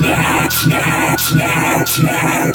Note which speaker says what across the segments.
Speaker 1: Yeah.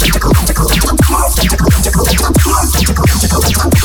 Speaker 1: Thank you.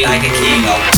Speaker 2: Like a Kegel.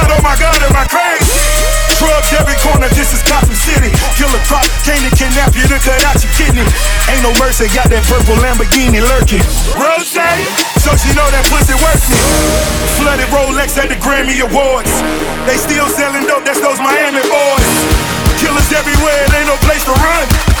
Speaker 3: god, oh my god, am I crazy? Drugs every corner, this is Gotham City. Killer Croc, came to kidnap you to cut out your kidney. Ain't no mercy, got that purple Lamborghini lurking. Rose, so she know that pussy worth it. Flooded Rolex at the Grammy Awards. They still selling dope, that's those Miami boys. Killers everywhere, it ain't no place to run.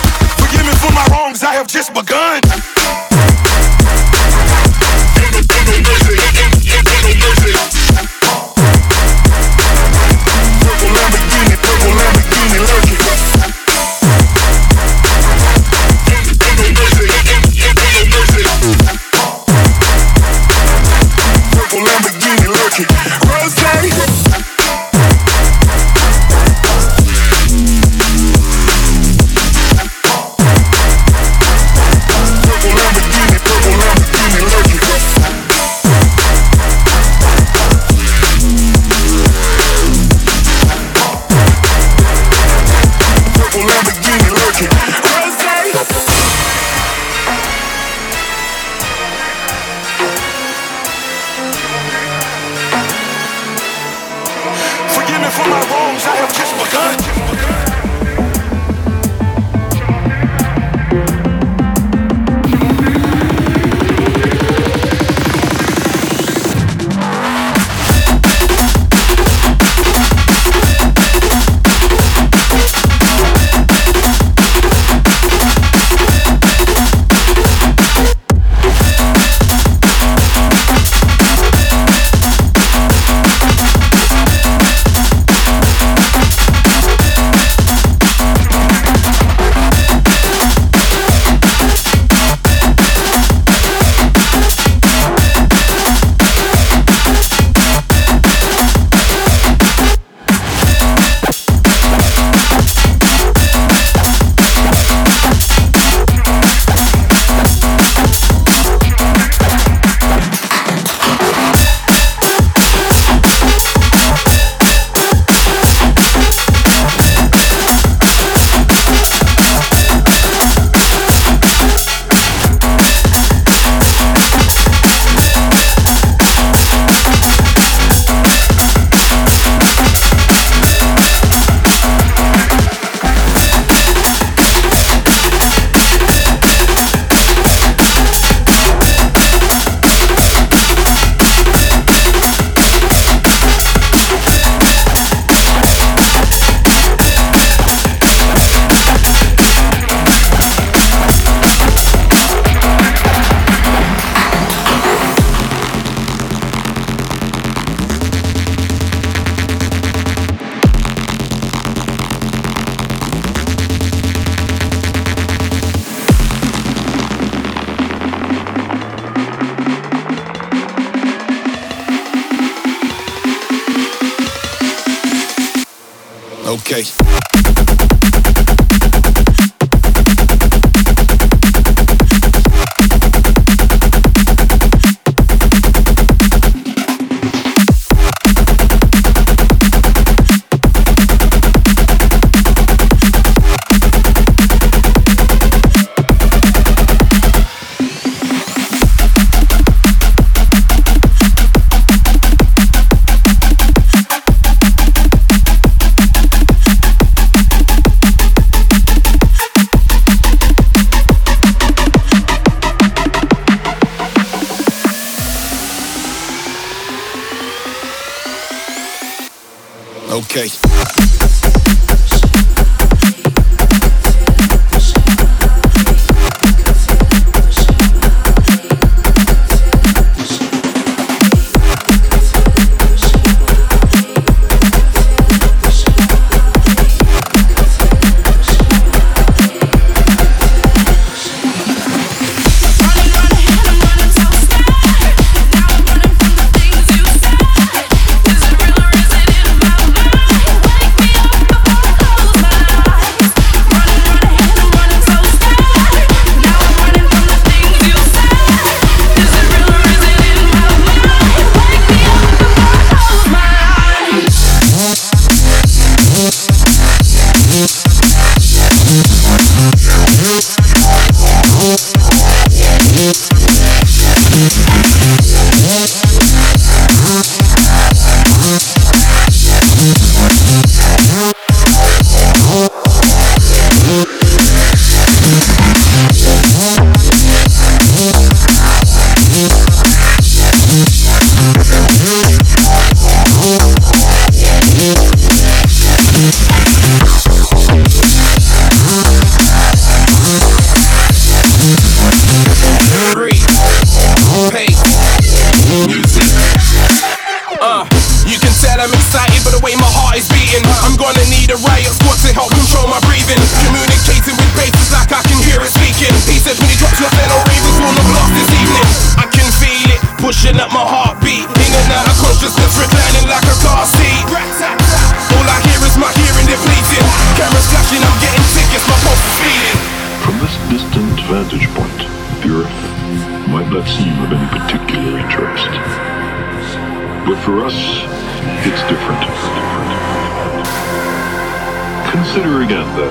Speaker 4: Seem